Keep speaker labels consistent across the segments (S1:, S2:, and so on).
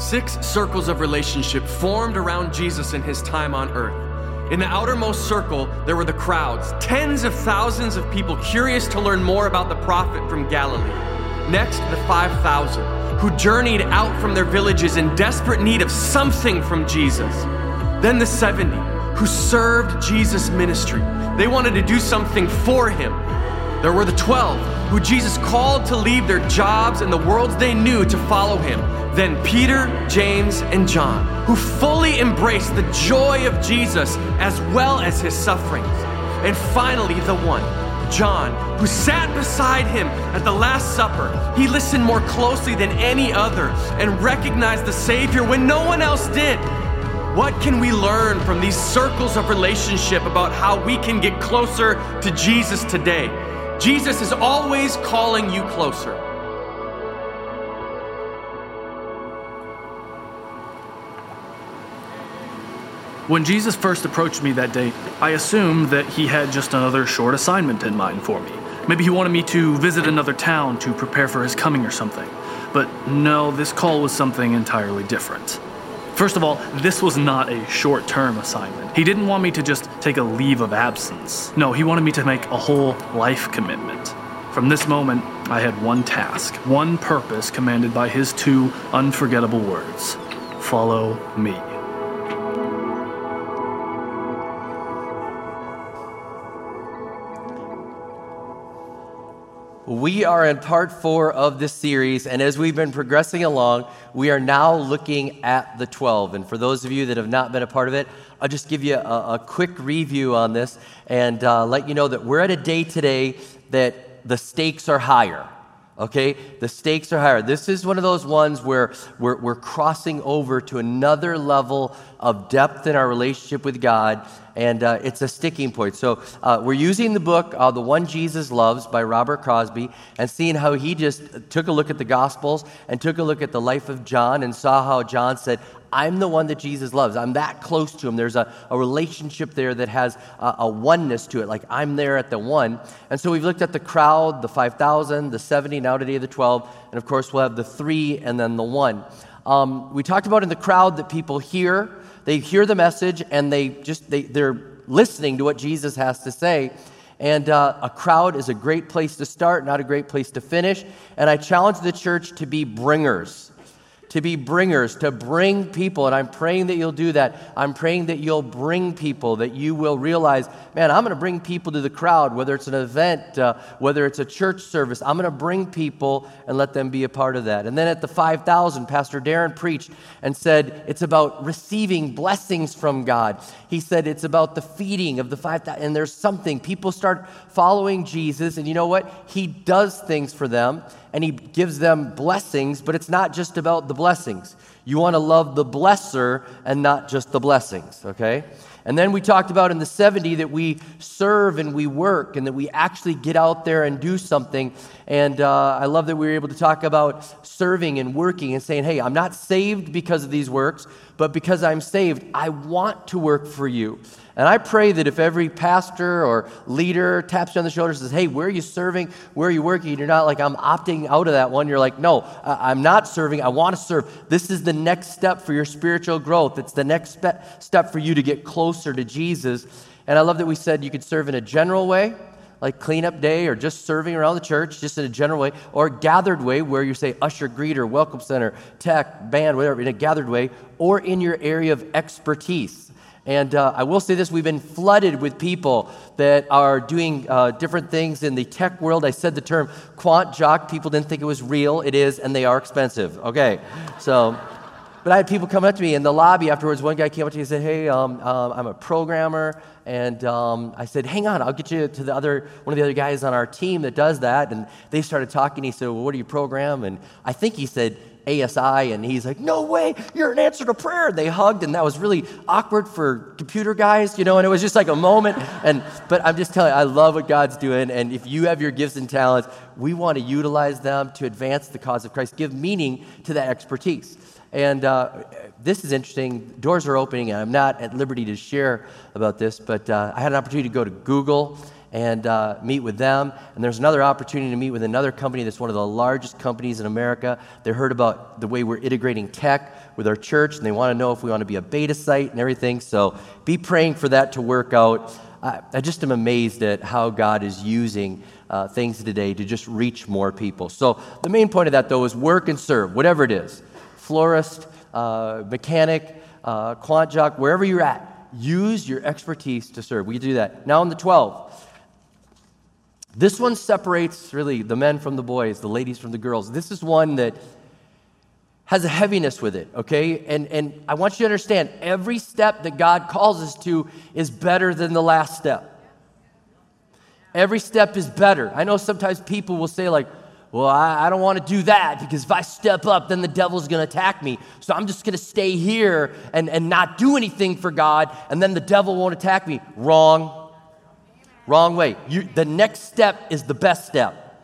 S1: Six circles of relationship formed around Jesus in his time on earth. In the outermost circle, there were the crowds, tens of thousands of people curious to learn more about the prophet from Galilee. Next, the 5,000, who journeyed out from their villages in desperate need of something from Jesus. Then the 70, who served Jesus' ministry. They wanted to do something for him. There were the 12, who Jesus called to leave their jobs and the worlds they knew to follow him. Then Peter, James, and John, who fully embraced the joy of Jesus as well as his sufferings. And finally, the one, John, who sat beside him at the Last Supper. He listened more closely than any other and recognized the Savior when no one else did. What can we learn from these circles of relationship about how we can get closer to Jesus today? Jesus is always calling you closer.
S2: When Jesus first approached me that day, I assumed that he had just another short assignment in mind for me. Maybe he wanted me to visit another town to prepare for his coming or something. But no, this call was something entirely different. First of all, this was not a short term assignment. He didn't want me to just take a leave of absence. No, he wanted me to make a whole life commitment. From this moment, I had one task, one purpose commanded by his two unforgettable words follow me.
S3: We are in part four of this series, and as we've been progressing along, we are now looking at the 12. And for those of you that have not been a part of it, I'll just give you a, a quick review on this and uh, let you know that we're at a day today that the stakes are higher okay? The stakes are higher. This is one of those ones where we're, we're crossing over to another level of depth in our relationship with God, and uh, it's a sticking point. So uh, we're using the book, uh, The One Jesus Loves by Robert Crosby, and seeing how he just took a look at the Gospels and took a look at the life of John and saw how John said, I'm the one that Jesus loves. I'm that close to him. There's a, a relationship there that has a, a, oneness to it, like I'm there at the one. And so we've looked at the crowd, the 5,000, the 70, now today the 12, and of course we'll have the three and then the one. Um, we talked about in the crowd that people hear, they hear the message and they just, they, they're listening to what Jesus has to say. And uh, a crowd is a great place to start, not a great place to finish. And I challenge the church to be bringers to be bringers, to bring people. And I'm praying that you'll do that. I'm praying that you'll bring people, that you will realize, man, I'm going to bring people to the crowd, whether it's an event, uh, whether it's a church service. I'm going to bring people and let them be a part of that. And then at the 5,000, Pastor Darren preached and said it's about receiving blessings from God. He said it's about the feeding of the 5,000. And there's something, people start following Jesus, and you know what? He does things for them and he gives them blessings, but it's not just about the blessings. You want to love the blesser and not just the blessings, okay? And then we talked about in the 70 that we serve and we work and that we actually get out there and do something. And uh, I love that we were able to talk about serving and working and saying, hey, I'm not saved because of these works, but because I'm saved, I want to work for you. And I pray that if every pastor or leader taps you on the shoulder and says, Hey, where are you serving? Where are you working? You're not like, I'm opting out of that one. You're like, No, I'm not serving. I want to serve. This is the next step for your spiritual growth. It's the next step for you to get closer to Jesus. And I love that we said you could serve in a general way, like cleanup day or just serving around the church, just in a general way, or gathered way where you say usher, greeter, welcome center, tech, band, whatever, in a gathered way, or in your area of expertise. And uh, I will say this we've been flooded with people that are doing uh, different things in the tech world. I said the term quant jock. People didn't think it was real. It is, and they are expensive. Okay. So, but I had people come up to me in the lobby afterwards. One guy came up to me and said, Hey, um, um, I'm a programmer. And um, I said, Hang on, I'll get you to the other, one of the other guys on our team that does that. And they started talking. He said, Well, what do you program? And I think he said, ASI, and he's like, No way, you're an answer to prayer. And they hugged, and that was really awkward for computer guys, you know, and it was just like a moment. And but I'm just telling you, I love what God's doing. And if you have your gifts and talents, we want to utilize them to advance the cause of Christ, give meaning to that expertise. And uh, this is interesting. Doors are opening, and I'm not at liberty to share about this, but uh, I had an opportunity to go to Google and uh, meet with them. And there's another opportunity to meet with another company that's one of the largest companies in America. They heard about the way we're integrating tech with our church, and they want to know if we want to be a beta site and everything. So be praying for that to work out. I, I just am amazed at how God is using uh, things today to just reach more people. So the main point of that, though, is work and serve, whatever it is florist, uh, mechanic, uh, quant jock, wherever you're at. Use your expertise to serve. We do that. Now, in the 12, this one separates really the men from the boys, the ladies from the girls. This is one that has a heaviness with it, okay? And, and I want you to understand every step that God calls us to is better than the last step. Every step is better. I know sometimes people will say, like, well, I, I don't want to do that because if I step up, then the devil's going to attack me. So I'm just going to stay here and, and not do anything for God, and then the devil won't attack me. Wrong. Wrong way. You, the next step is the best step.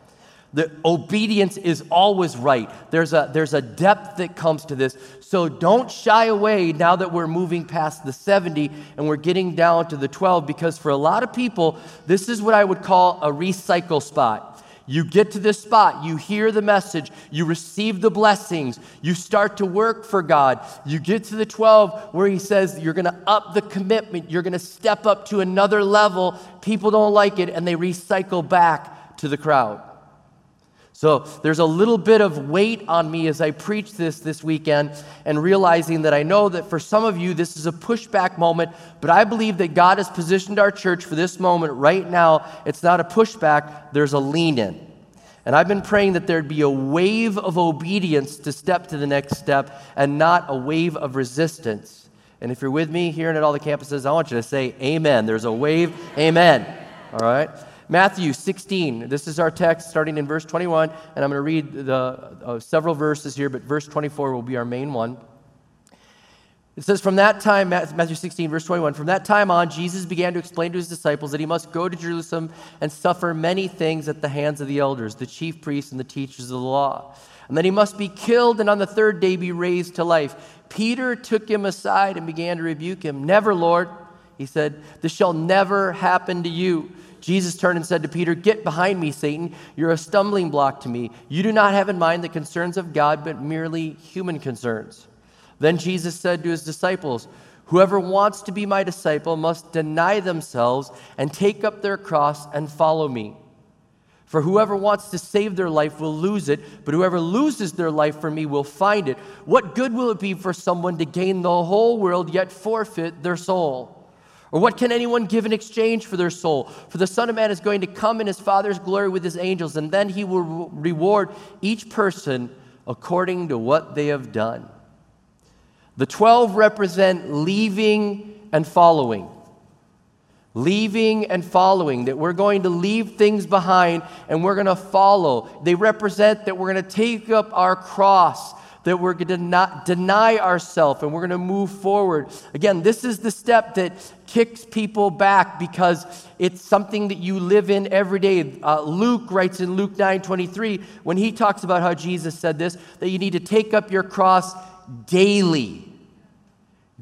S3: The obedience is always right. There's a, there's a depth that comes to this. So don't shy away now that we're moving past the 70 and we're getting down to the 12, because for a lot of people, this is what I would call a recycle spot. You get to this spot, you hear the message, you receive the blessings, you start to work for God. You get to the 12 where He says you're going to up the commitment, you're going to step up to another level. People don't like it and they recycle back to the crowd. So there's a little bit of weight on me as I preach this this weekend and realizing that I know that for some of you this is a pushback moment, but I believe that God has positioned our church for this moment right now. It's not a pushback, there's a lean in. And I've been praying that there'd be a wave of obedience to step to the next step and not a wave of resistance. And if you're with me here and at all the campuses, I want you to say amen. There's a wave, amen. All right? Matthew 16. This is our text starting in verse 21, and I'm going to read the uh, several verses here, but verse 24 will be our main one. It says, From that time, Matthew 16, verse 21, from that time on, Jesus began to explain to his disciples that he must go to Jerusalem and suffer many things at the hands of the elders, the chief priests, and the teachers of the law. And that he must be killed and on the third day be raised to life. Peter took him aside and began to rebuke him. Never, Lord, he said, this shall never happen to you. Jesus turned and said to Peter, Get behind me, Satan. You're a stumbling block to me. You do not have in mind the concerns of God, but merely human concerns. Then Jesus said to his disciples, Whoever wants to be my disciple must deny themselves and take up their cross and follow me. For whoever wants to save their life will lose it, but whoever loses their life for me will find it. What good will it be for someone to gain the whole world yet forfeit their soul? Or what can anyone give in exchange for their soul? For the Son of Man is going to come in his Father's glory with his angels, and then he will reward each person according to what they have done. The 12 represent leaving and following. Leaving and following, that we're going to leave things behind and we're going to follow. They represent that we're going to take up our cross that we're going to not deny ourselves and we're going to move forward. Again, this is the step that kicks people back because it's something that you live in every day. Uh, Luke writes in Luke 9 23, when he talks about how Jesus said this, that you need to take up your cross daily.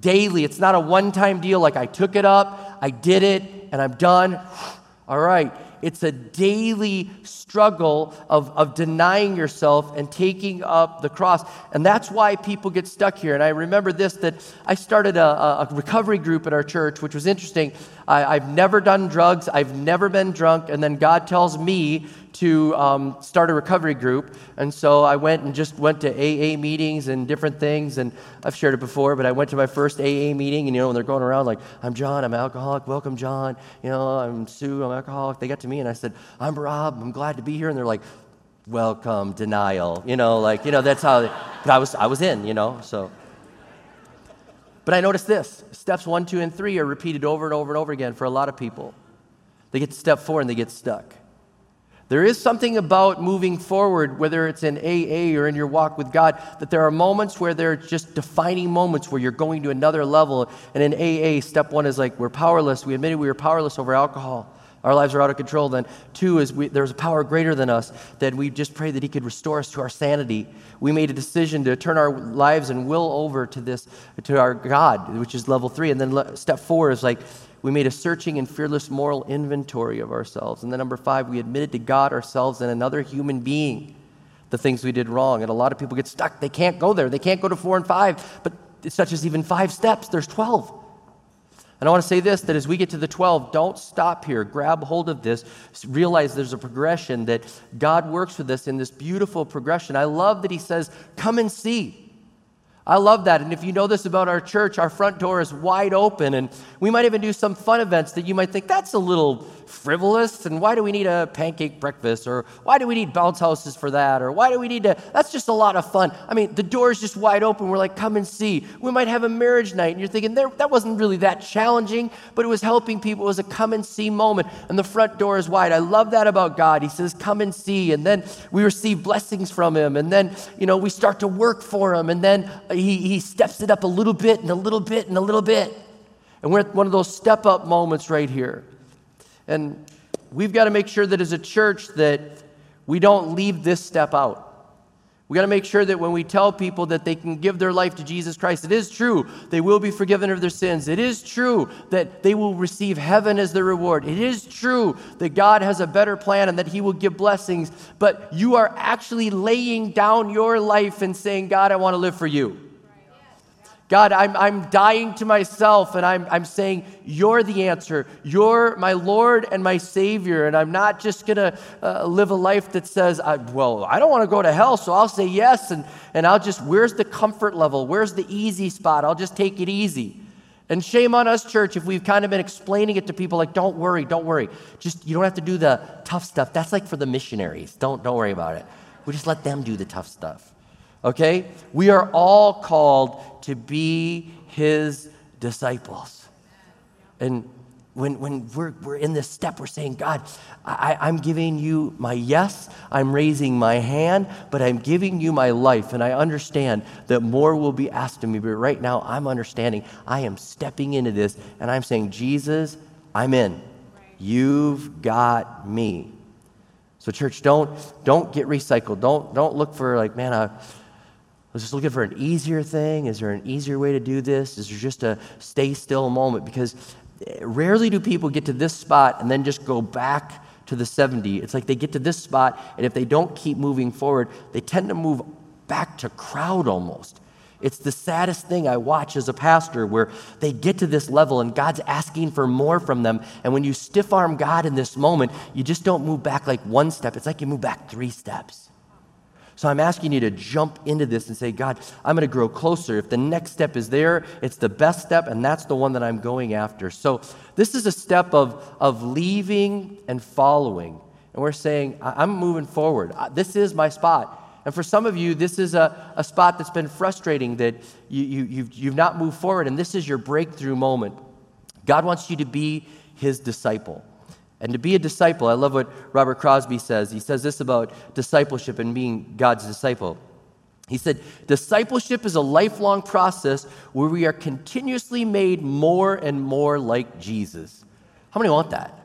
S3: Daily. It's not a one time deal like I took it up, I did it, and I'm done. All right. It's a daily struggle of, of denying yourself and taking up the cross. And that's why people get stuck here. And I remember this that I started a, a recovery group at our church, which was interesting. I, I've never done drugs, I've never been drunk. And then God tells me to um, start a recovery group. And so I went and just went to AA meetings and different things. And I've shared it before, but I went to my first AA meeting, and you know, when they're going around like, I'm John, I'm alcoholic, welcome, John. You know, I'm Sue, I'm alcoholic. They got to me, and I said, I'm Rob, I'm glad to be here. And they're like, welcome, denial. You know, like, you know, that's how, but I was, I was in, you know, so. But I noticed this steps one, two, and three are repeated over and over and over again for a lot of people. They get to step four and they get stuck. There is something about moving forward, whether it's in AA or in your walk with God, that there are moments where they're just defining moments where you're going to another level. And in AA, step one is like we're powerless. We admitted we were powerless over alcohol. Our lives are out of control. Then, two is we, there's a power greater than us that we just pray that He could restore us to our sanity. We made a decision to turn our lives and will over to this, to our God, which is level three. And then step four is like we made a searching and fearless moral inventory of ourselves. And then number five, we admitted to God, ourselves, and another human being the things we did wrong. And a lot of people get stuck. They can't go there. They can't go to four and five. But such as even five steps, there's 12. And I want to say this that as we get to the 12, don't stop here. Grab hold of this. Realize there's a progression that God works with us in this beautiful progression. I love that He says, Come and see. I love that. And if you know this about our church, our front door is wide open. And we might even do some fun events that you might think that's a little frivolous. And why do we need a pancake breakfast? Or why do we need bounce houses for that? Or why do we need to? That's just a lot of fun. I mean, the door is just wide open. We're like, come and see. We might have a marriage night. And you're thinking, there, that wasn't really that challenging, but it was helping people. It was a come and see moment. And the front door is wide. I love that about God. He says, come and see. And then we receive blessings from Him. And then, you know, we start to work for Him. And then he, he steps it up a little bit and a little bit and a little bit. And we're at one of those step up moments right here. And we've got to make sure that as a church that we don't leave this step out. We got to make sure that when we tell people that they can give their life to Jesus Christ, it is true they will be forgiven of their sins. It is true that they will receive heaven as their reward. It is true that God has a better plan and that He will give blessings. But you are actually laying down your life and saying, God, I want to live for you. God, I'm, I'm dying to myself and I'm, I'm saying, You're the answer. You're my Lord and my Savior. And I'm not just going to uh, live a life that says, I, Well, I don't want to go to hell, so I'll say yes. And, and I'll just, where's the comfort level? Where's the easy spot? I'll just take it easy. And shame on us, church, if we've kind of been explaining it to people like, Don't worry, don't worry. Just, you don't have to do the tough stuff. That's like for the missionaries. Don't, don't worry about it. We just let them do the tough stuff okay? We are all called to be his disciples. And when, when we're, we're in this step, we're saying, God, I, I'm giving you my yes, I'm raising my hand, but I'm giving you my life. And I understand that more will be asked of me. But right now, I'm understanding I am stepping into this and I'm saying, Jesus, I'm in. You've got me. So, church, don't, don't get recycled. Don't, don't look for, like, man, I, was just looking for an easier thing. Is there an easier way to do this? Is there just a stay still moment? Because eh, rarely do people get to this spot and then just go back to the 70. It's like they get to this spot, and if they don't keep moving forward, they tend to move back to crowd almost. It's the saddest thing I watch as a pastor where they get to this level and God's asking for more from them. And when you stiff arm God in this moment, you just don't move back like one step. It's like you move back three steps. So I'm asking you to jump into this and say, God, I'm going to grow closer. If the next step is there, it's the best step, and that's the one that I'm going after. So this is a step of, of leaving and following. And we're saying, I'm moving forward. This is my spot. And for some of you, this is a, a spot that's been frustrating that you, you, you've, you've not moved forward, and this is your breakthrough moment. God wants you to be his disciple. And to be a disciple, I love what Robert Crosby says. He says this about discipleship and being God's disciple. He said, Discipleship is a lifelong process where we are continuously made more and more like Jesus. How many want that?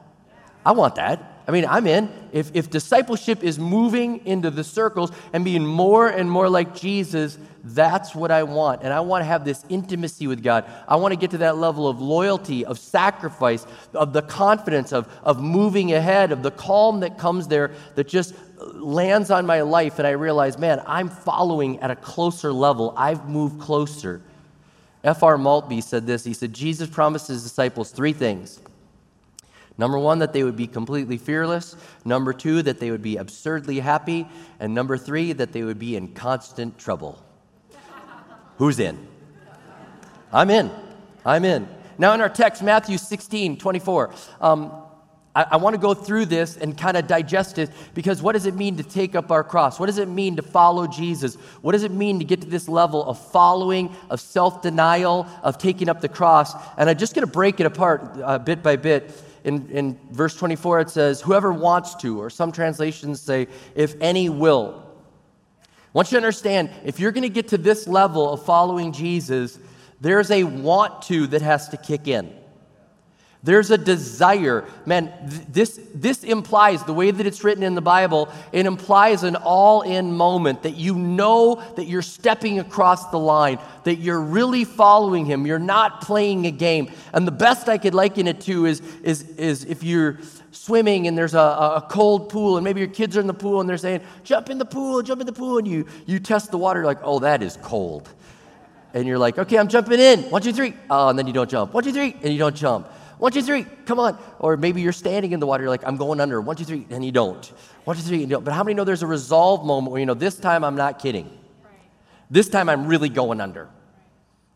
S3: I want that. I mean, I'm in. If, if discipleship is moving into the circles and being more and more like Jesus, that's what I want. And I want to have this intimacy with God. I want to get to that level of loyalty, of sacrifice, of the confidence, of, of moving ahead, of the calm that comes there that just lands on my life. And I realize, man, I'm following at a closer level. I've moved closer. F.R. Maltby said this. He said, Jesus promised his disciples three things Number one, that they would be completely fearless. Number two, that they would be absurdly happy. And number three, that they would be in constant trouble. Who's in? I'm in. I'm in. Now, in our text, Matthew 16, 24, um, I, I want to go through this and kind of digest it because what does it mean to take up our cross? What does it mean to follow Jesus? What does it mean to get to this level of following, of self denial, of taking up the cross? And I'm just going to break it apart uh, bit by bit in, in verse 24, it says, Whoever wants to, or some translations say, if any will. I want you to understand if you're going to get to this level of following Jesus, there's a want to that has to kick in. There's a desire. Man, th- this, this implies, the way that it's written in the Bible, it implies an all in moment that you know that you're stepping across the line, that you're really following Him. You're not playing a game. And the best I could liken it to is, is, is if you're swimming and there's a, a cold pool, and maybe your kids are in the pool and they're saying, Jump in the pool, jump in the pool, and you, you test the water, like, Oh, that is cold. And you're like, Okay, I'm jumping in. One, two, three. Oh, and then you don't jump. One, two, three, and you don't jump. One, two, three, come on. Or maybe you're standing in the water, you're like, I'm going under. One, two, three, and you don't. One, two, three, and you don't. But how many know there's a resolve moment where you know, this time I'm not kidding? This time I'm really going under.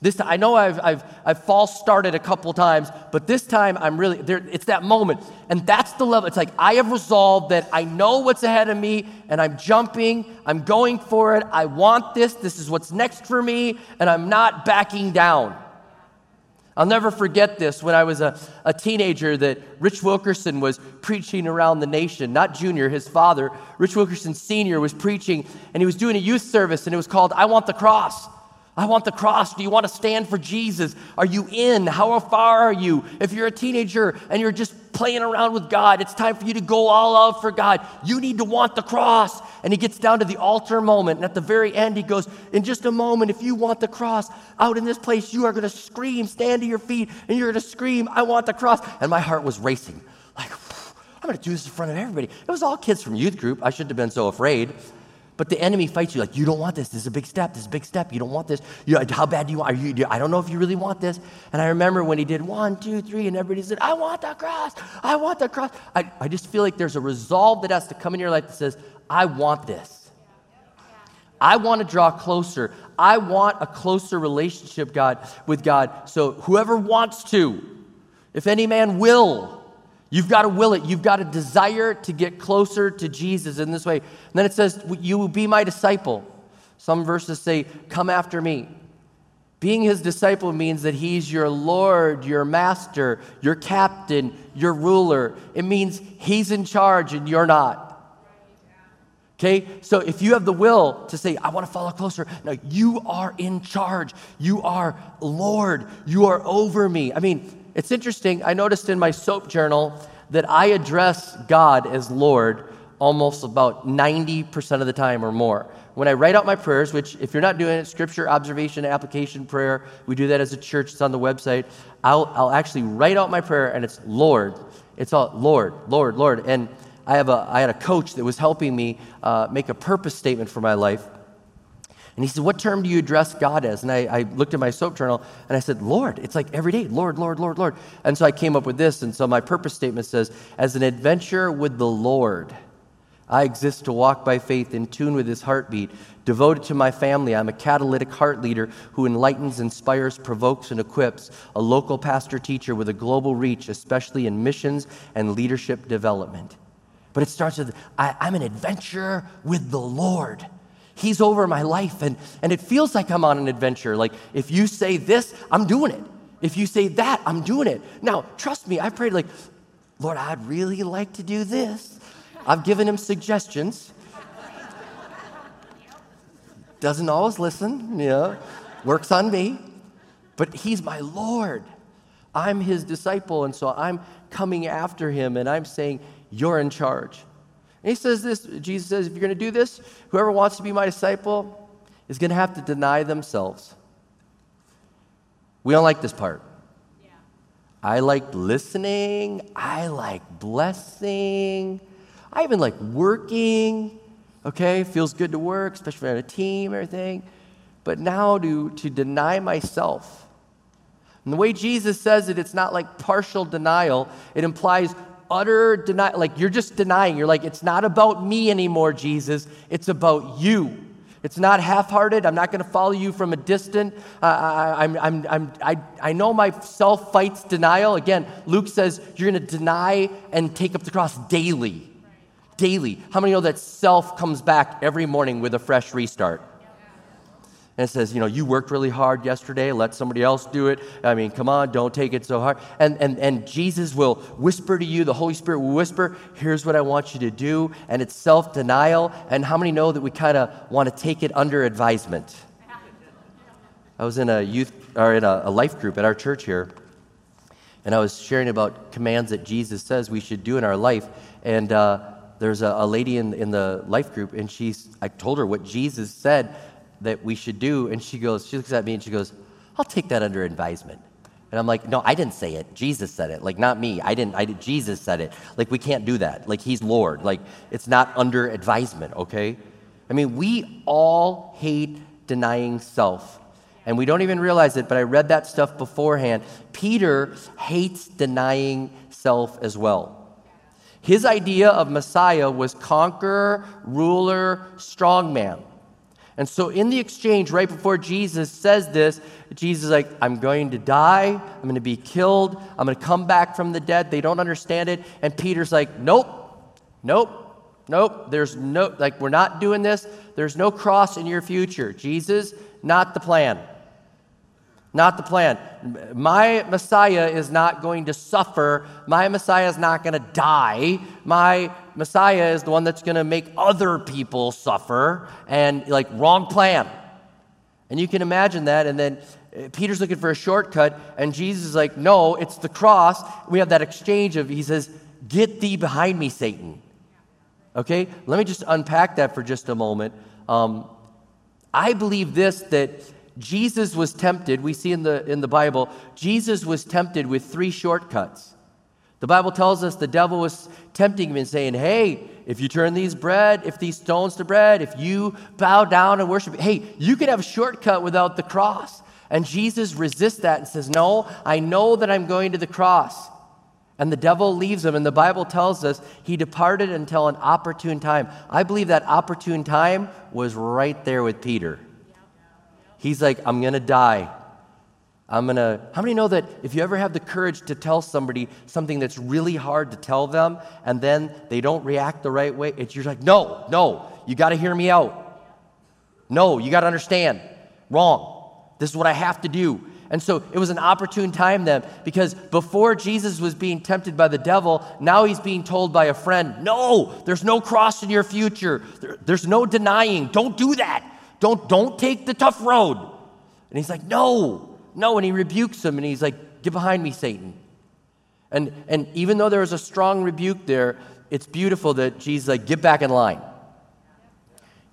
S3: This time, I know I've, I've, I've false started a couple times, but this time I'm really, there, it's that moment. And that's the level. It's like I have resolved that I know what's ahead of me and I'm jumping, I'm going for it. I want this. This is what's next for me, and I'm not backing down. I'll never forget this when I was a, a teenager that Rich Wilkerson was preaching around the nation, not junior, his father. Rich Wilkerson Sr. was preaching and he was doing a youth service and it was called I Want the Cross. I want the cross. Do you want to stand for Jesus? Are you in? How far are you? If you're a teenager and you're just playing around with God, it's time for you to go all out for God. You need to want the cross. And he gets down to the altar moment. And at the very end, he goes, In just a moment, if you want the cross out in this place, you are going to scream, stand to your feet, and you're going to scream, I want the cross. And my heart was racing. Like, I'm going to do this in front of everybody. It was all kids from youth group. I shouldn't have been so afraid. But the enemy fights you like, you don't want this. This is a big step. This is a big step. You don't want this. You, how bad do you want? You, I don't know if you really want this. And I remember when he did one, two, three, and everybody said, I want the cross. I want the cross. I, I just feel like there's a resolve that has to come in your life that says, I want this. I want to draw closer. I want a closer relationship, God, with God. So whoever wants to, if any man will, You've got to will it. You've got to desire to get closer to Jesus in this way. And then it says, You will be my disciple. Some verses say, Come after me. Being his disciple means that he's your Lord, your master, your captain, your ruler. It means he's in charge and you're not. Okay? So if you have the will to say, I want to follow closer, now you are in charge. You are Lord. You are over me. I mean, it's interesting. I noticed in my soap journal that I address God as Lord almost about 90% of the time or more. When I write out my prayers, which if you're not doing it, scripture, observation, application, prayer, we do that as a church, it's on the website. I'll, I'll actually write out my prayer and it's Lord. It's all Lord, Lord, Lord. And I, have a, I had a coach that was helping me uh, make a purpose statement for my life. And he said, What term do you address God as? And I, I, looked at my soap journal and I said, Lord. It's like every day, Lord, Lord, Lord, Lord. And so I came up with this. And so my purpose statement says, As an adventure with the Lord, I exist to walk by faith in tune with his heartbeat. Devoted to my family, I'm a catalytic heart leader who enlightens, inspires, provokes, and equips, a local pastor teacher with a global reach, especially in missions and leadership development. But it starts with I, I'm an adventurer with the Lord. He's over my life. And, and it feels like I'm on an adventure. Like, if you say this, I'm doing it. If you say that, I'm doing it. Now, trust me, I prayed, like, Lord, I'd really like to do this. I've given him suggestions. Doesn't always listen, you know, works on me. But he's my Lord. I'm his disciple. And so I'm coming after him and I'm saying, You're in charge. And he says this Jesus says, if you're going to do this, whoever wants to be my disciple is going to have to deny themselves. We don't like this part. Yeah. I like listening. I like blessing. I even like working. Okay, feels good to work, especially on a team, everything. But now to, to deny myself. And the way Jesus says it, it's not like partial denial. It implies utter denial. Like you're just denying. You're like, it's not about me anymore, Jesus. It's about you. It's not half hearted. I'm not going to follow you from a distance. Uh, I, I'm, I'm, I'm, I, I know my self fights denial. Again, Luke says you're going to deny and take up the cross daily. Daily. How many know that self comes back every morning with a fresh restart? And says, you know, you worked really hard yesterday, let somebody else do it. I mean, come on, don't take it so hard. And, and, and Jesus will whisper to you, the Holy Spirit will whisper, here's what I want you to do. And it's self denial. And how many know that we kind of want to take it under advisement? I was in a youth, or in a, a life group at our church here. And I was sharing about commands that Jesus says we should do in our life. And uh, there's a, a, lady in, in the life group, and she's, I told her what Jesus said that we should do. And she goes, she looks at me and she goes, I'll take that under advisement. And I'm like, no, I didn't say it. Jesus said it. Like, not me. I didn't, I did, Jesus said it. Like, we can't do that. Like, he's Lord. Like, it's not under advisement, okay? I mean, we all hate denying self. And we don't even realize it, but I read that stuff beforehand. Peter hates denying self as well. His idea of Messiah was conqueror, ruler, strongman. And so, in the exchange, right before Jesus says this, Jesus is like, I'm going to die. I'm going to be killed. I'm going to come back from the dead. They don't understand it. And Peter's like, Nope, nope, nope. There's no, like, we're not doing this. There's no cross in your future. Jesus, not the plan. Not the plan. My Messiah is not going to suffer. My Messiah is not going to die. My Messiah is the one that's going to make other people suffer. And, like, wrong plan. And you can imagine that. And then uh, Peter's looking for a shortcut, and Jesus is like, No, it's the cross. We have that exchange of, he says, Get thee behind me, Satan. Okay? Let me just unpack that for just a moment. Um, I believe this that Jesus was tempted, we see in the, in the Bible, Jesus was tempted with three shortcuts. The Bible tells us the devil was tempting him and saying, Hey, if you turn these bread, if these stones to bread, if you bow down and worship, hey, you can have a shortcut without the cross. And Jesus resists that and says, No, I know that I'm going to the cross. And the devil leaves him, and the Bible tells us he departed until an opportune time. I believe that opportune time was right there with Peter. He's like, I'm going to die. I'm going to. How many know that if you ever have the courage to tell somebody something that's really hard to tell them and then they don't react the right way, it's you're like, no, no, you got to hear me out. No, you got to understand. Wrong. This is what I have to do. And so it was an opportune time then because before Jesus was being tempted by the devil, now he's being told by a friend, No, there's no cross in your future. There, there's no denying. Don't do that. Don't, don't take the tough road. And he's like, No, no. And he rebukes him and he's like, Get behind me, Satan. And, and even though there was a strong rebuke there, it's beautiful that Jesus like, Get back in line.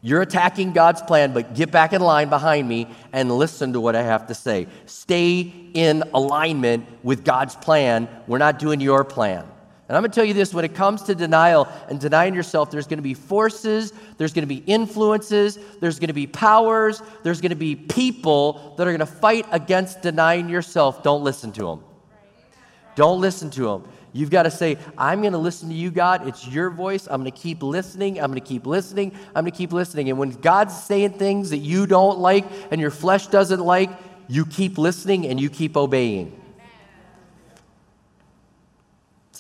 S3: You're attacking God's plan, but get back in line behind me and listen to what I have to say. Stay in alignment with God's plan. We're not doing your plan. And I'm going to tell you this when it comes to denial and denying yourself, there's going to be forces, there's going to be influences, there's going to be powers, there's going to be people that are going to fight against denying yourself. Don't listen to them. Don't listen to them. You've got to say, I'm going to listen to you, God. It's your voice. I'm going to keep listening. I'm going to keep listening. I'm going to keep listening. And when God's saying things that you don't like and your flesh doesn't like, you keep listening and you keep obeying.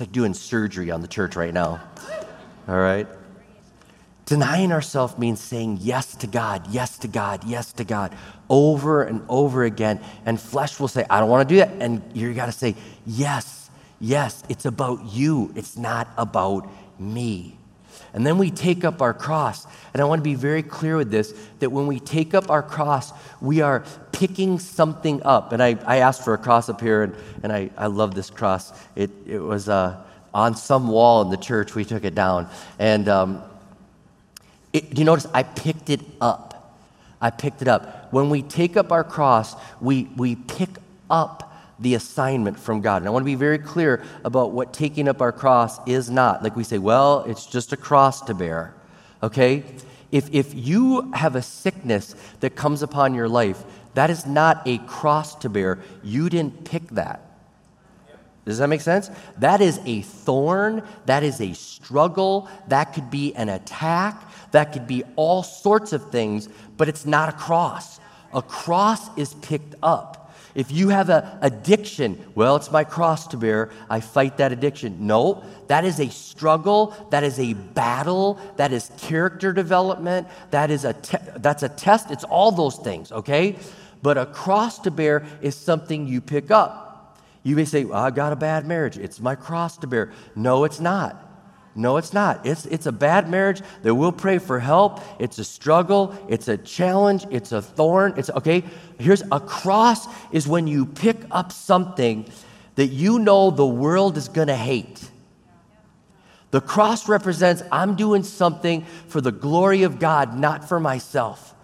S3: It's like doing surgery on the church right now. All right? Denying ourselves means saying yes to God, yes to God, yes to God over and over again. And flesh will say, I don't want to do that. And you got to say, yes, yes, it's about you. It's not about me. And then we take up our cross. And I want to be very clear with this that when we take up our cross, we are picking something up. And I, I asked for a cross up here, and, and I, I love this cross. It, it was uh, on some wall in the church. We took it down. And um, it, do you notice I picked it up? I picked it up. When we take up our cross, we, we pick up the assignment from God. And I want to be very clear about what taking up our cross is not. Like we say, well, it's just a cross to bear. Okay? If, if you have a sickness that comes upon your life, that is not a cross to bear. You didn't pick that. Does that make sense? That is a thorn. That is a struggle. That could be an attack. That could be all sorts of things, but it's not a cross. A cross is picked up. If you have an addiction, well, it's my cross to bear. I fight that addiction. No, that is a struggle. That is a battle. That is character development. That is a te- that's a test. It's all those things, okay? But a cross to bear is something you pick up. You may say, well, I got a bad marriage. It's my cross to bear. No, it's not. No, it's not. It's, it's a bad marriage that we'll pray for help. It's a struggle. It's a challenge. It's a thorn. It's okay. Here's a cross is when you pick up something that you know the world is going to hate. The cross represents I'm doing something for the glory of God, not for myself.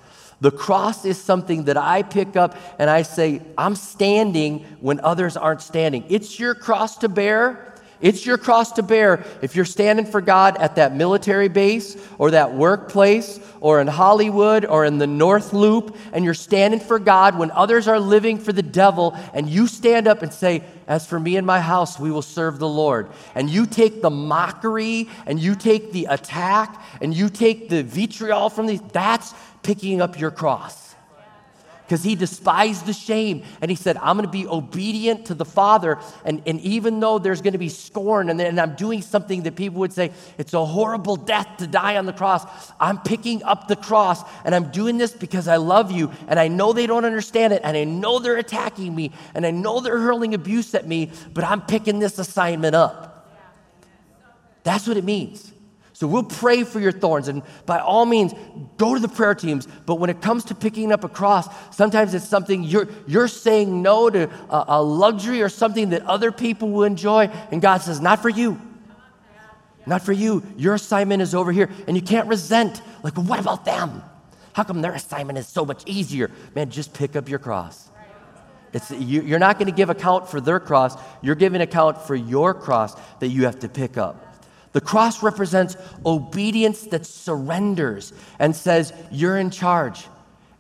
S3: The cross is something that I pick up and I say, I'm standing when others aren't standing. It's your cross to bear. It's your cross to bear if you're standing for God at that military base or that workplace or in Hollywood or in the North Loop, and you're standing for God when others are living for the devil, and you stand up and say, As for me and my house, we will serve the Lord. And you take the mockery and you take the attack and you take the vitriol from these, that's picking up your cross because he despised the shame. And he said, I'm going to be obedient to the Father. And, and even though there's going to be scorn and, and I'm doing something that people would say, it's a horrible death to die on the cross, I'm picking up the cross and I'm doing this because I love you. And I know they don't understand it. And I know they're attacking me. And I know they're hurling abuse at me. But I'm picking this assignment up. That's what it means. So we'll pray for your thorns, and by all means, go to the prayer teams. But when it comes to picking up a cross, sometimes it's something you're, you're saying no to a, a luxury or something that other people will enjoy, and God says, Not for you. Not for you. Your assignment is over here, and you can't resent. Like, well, what about them? How come their assignment is so much easier? Man, just pick up your cross. It's, you, are not going to give account for their cross. You're giving account for your cross that you have to pick up. The cross represents obedience that surrenders and says, You're in charge,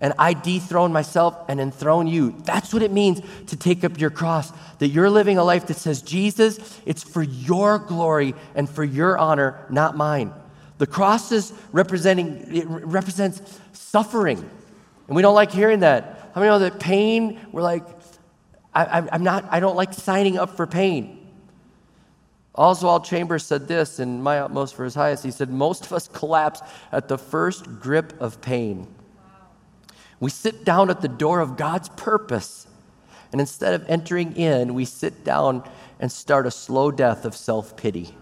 S3: and I dethrone myself and enthrone you. That's what it means to take up your cross, that you're living a life that says, Jesus, it's for your glory and for your honor, not mine. The cross is representing, it represents suffering. And we don't like hearing that. How many know that pain, we're like, I, am not, I don't like signing up for pain. Oswald Chambers said this in My Utmost for His Highest. He said, Most of us collapse at the first grip of pain. We sit down at the door of God's purpose, and instead of entering in, we sit down and start a slow death of self pity.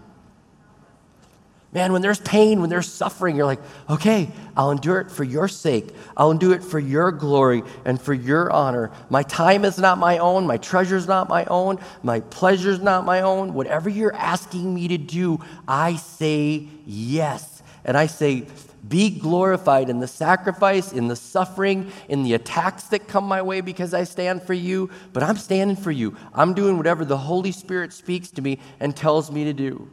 S3: Man, when there's pain, when there's suffering, you're like, okay, I'll endure it for your sake. I'll endure it for your glory and for your honor. My time is not my own. My treasure is not my own. My pleasure is not my own. Whatever you're asking me to do, I say yes. And I say, be glorified in the sacrifice, in the suffering, in the attacks that come my way because I stand for you. But I'm standing for you. I'm doing whatever the Holy Spirit speaks to me and tells me to do.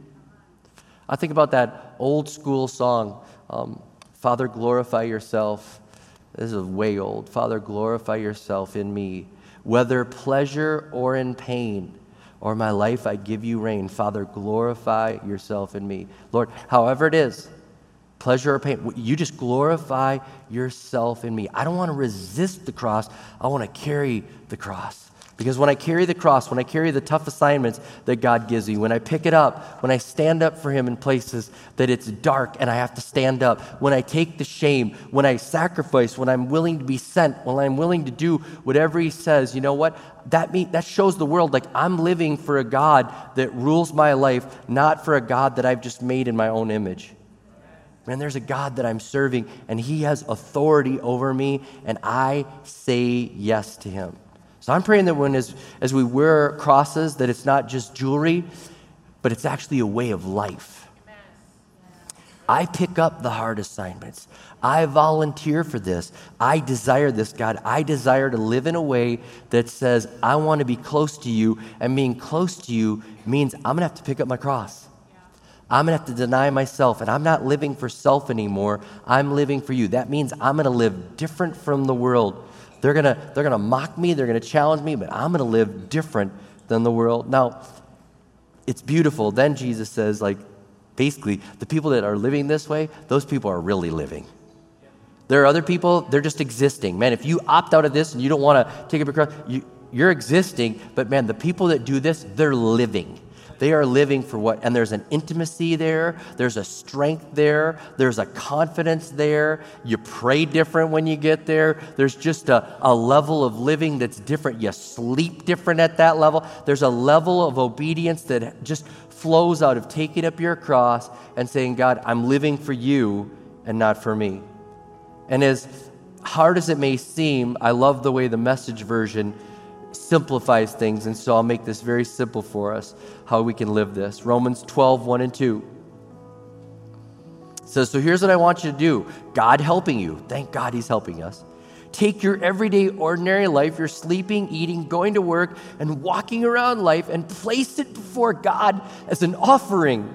S3: I think about that old school song, um, Father, glorify yourself. This is way old. Father, glorify yourself in me, whether pleasure or in pain, or my life I give you reign. Father, glorify yourself in me. Lord, however it is, pleasure or pain, you just glorify yourself in me. I don't want to resist the cross, I want to carry the cross. Because when I carry the cross, when I carry the tough assignments that God gives me, when I pick it up, when I stand up for Him in places that it's dark and I have to stand up, when I take the shame, when I sacrifice, when I'm willing to be sent, when I'm willing to do whatever He says, you know what? That, mean, that shows the world like I'm living for a God that rules my life, not for a God that I've just made in my own image. Man, there's a God that I'm serving, and He has authority over me, and I say yes to Him. So I'm praying that when as, as we wear crosses, that it's not just jewelry, but it's actually a way of life. I pick up the hard assignments. I volunteer for this. I desire this, God. I desire to live in a way that says, I want to be close to you. And being close to you means I'm going to have to pick up my cross. I'm going to have to deny myself. And I'm not living for self anymore. I'm living for you. That means I'm going to live different from the world. They're going to they're going to mock me, they're going to challenge me, but I'm going to live different than the world. Now, it's beautiful. Then Jesus says, like, basically, the people that are living this way, those people are really living. There are other people, they're just existing. Man, if you opt out of this and you don't want to take up a cross, you, you're existing, but man, the people that do this, they're living. They are living for what? And there's an intimacy there, there's a strength there, there's a confidence there. You pray different when you get there. There's just a, a level of living that's different. You sleep different at that level. There's a level of obedience that just flows out of taking up your cross and saying, God, I'm living for you and not for me. And as hard as it may seem, I love the way the message version simplifies things. And so I'll make this very simple for us how we can live this. Romans 12, 1 and 2 says, So here's what I want you to do God helping you. Thank God He's helping us. Take your everyday, ordinary life, your sleeping, eating, going to work, and walking around life, and place it before God as an offering.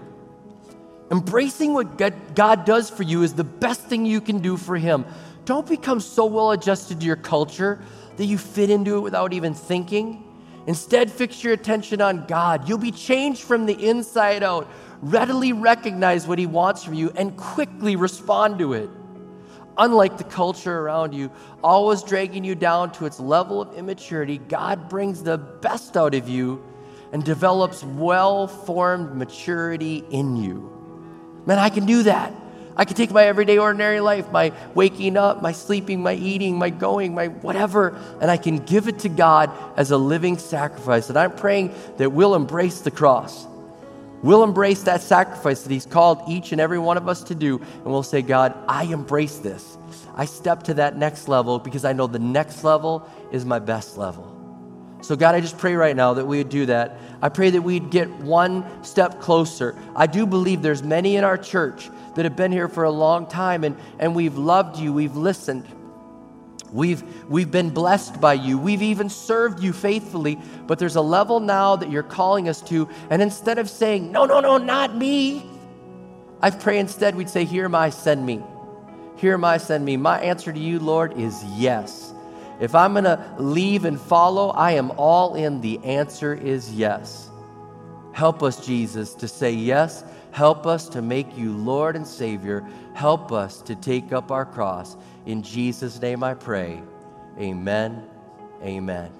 S3: Embracing what God does for you is the best thing you can do for Him. Don't become so well adjusted to your culture that you fit into it without even thinking. Instead, fix your attention on God. You'll be changed from the inside out. Readily recognize what He wants from you and quickly respond to it. Unlike the culture around you, always dragging you down to its level of immaturity, God brings the best out of you and develops well formed maturity in you. Man, I can do that. I can take my everyday, ordinary life, my waking up, my sleeping, my eating, my going, my whatever, and I can give it to God as a living sacrifice. And I'm praying that we'll embrace the cross. We'll embrace that sacrifice that He's called each and every one of us to do, and we'll say, God, I embrace this. I step to that next level because I know the next level is my best level. So, God, I just pray right now that we would do that. I pray that we'd get one step closer. I do believe there's many in our church that have been here for a long time and, and we've loved you, we've listened. We've, we've been blessed by you. We've even served you faithfully. But there's a level now that you're calling us to. And instead of saying, no, no, no, not me, I pray instead we'd say, Here am I, send me. Here am I, send me. My answer to you, Lord, is yes. If I'm going to leave and follow, I am all in. The answer is yes. Help us, Jesus, to say yes Help us to make you Lord and Savior. Help us to take up our cross. In Jesus' name I pray. Amen. Amen.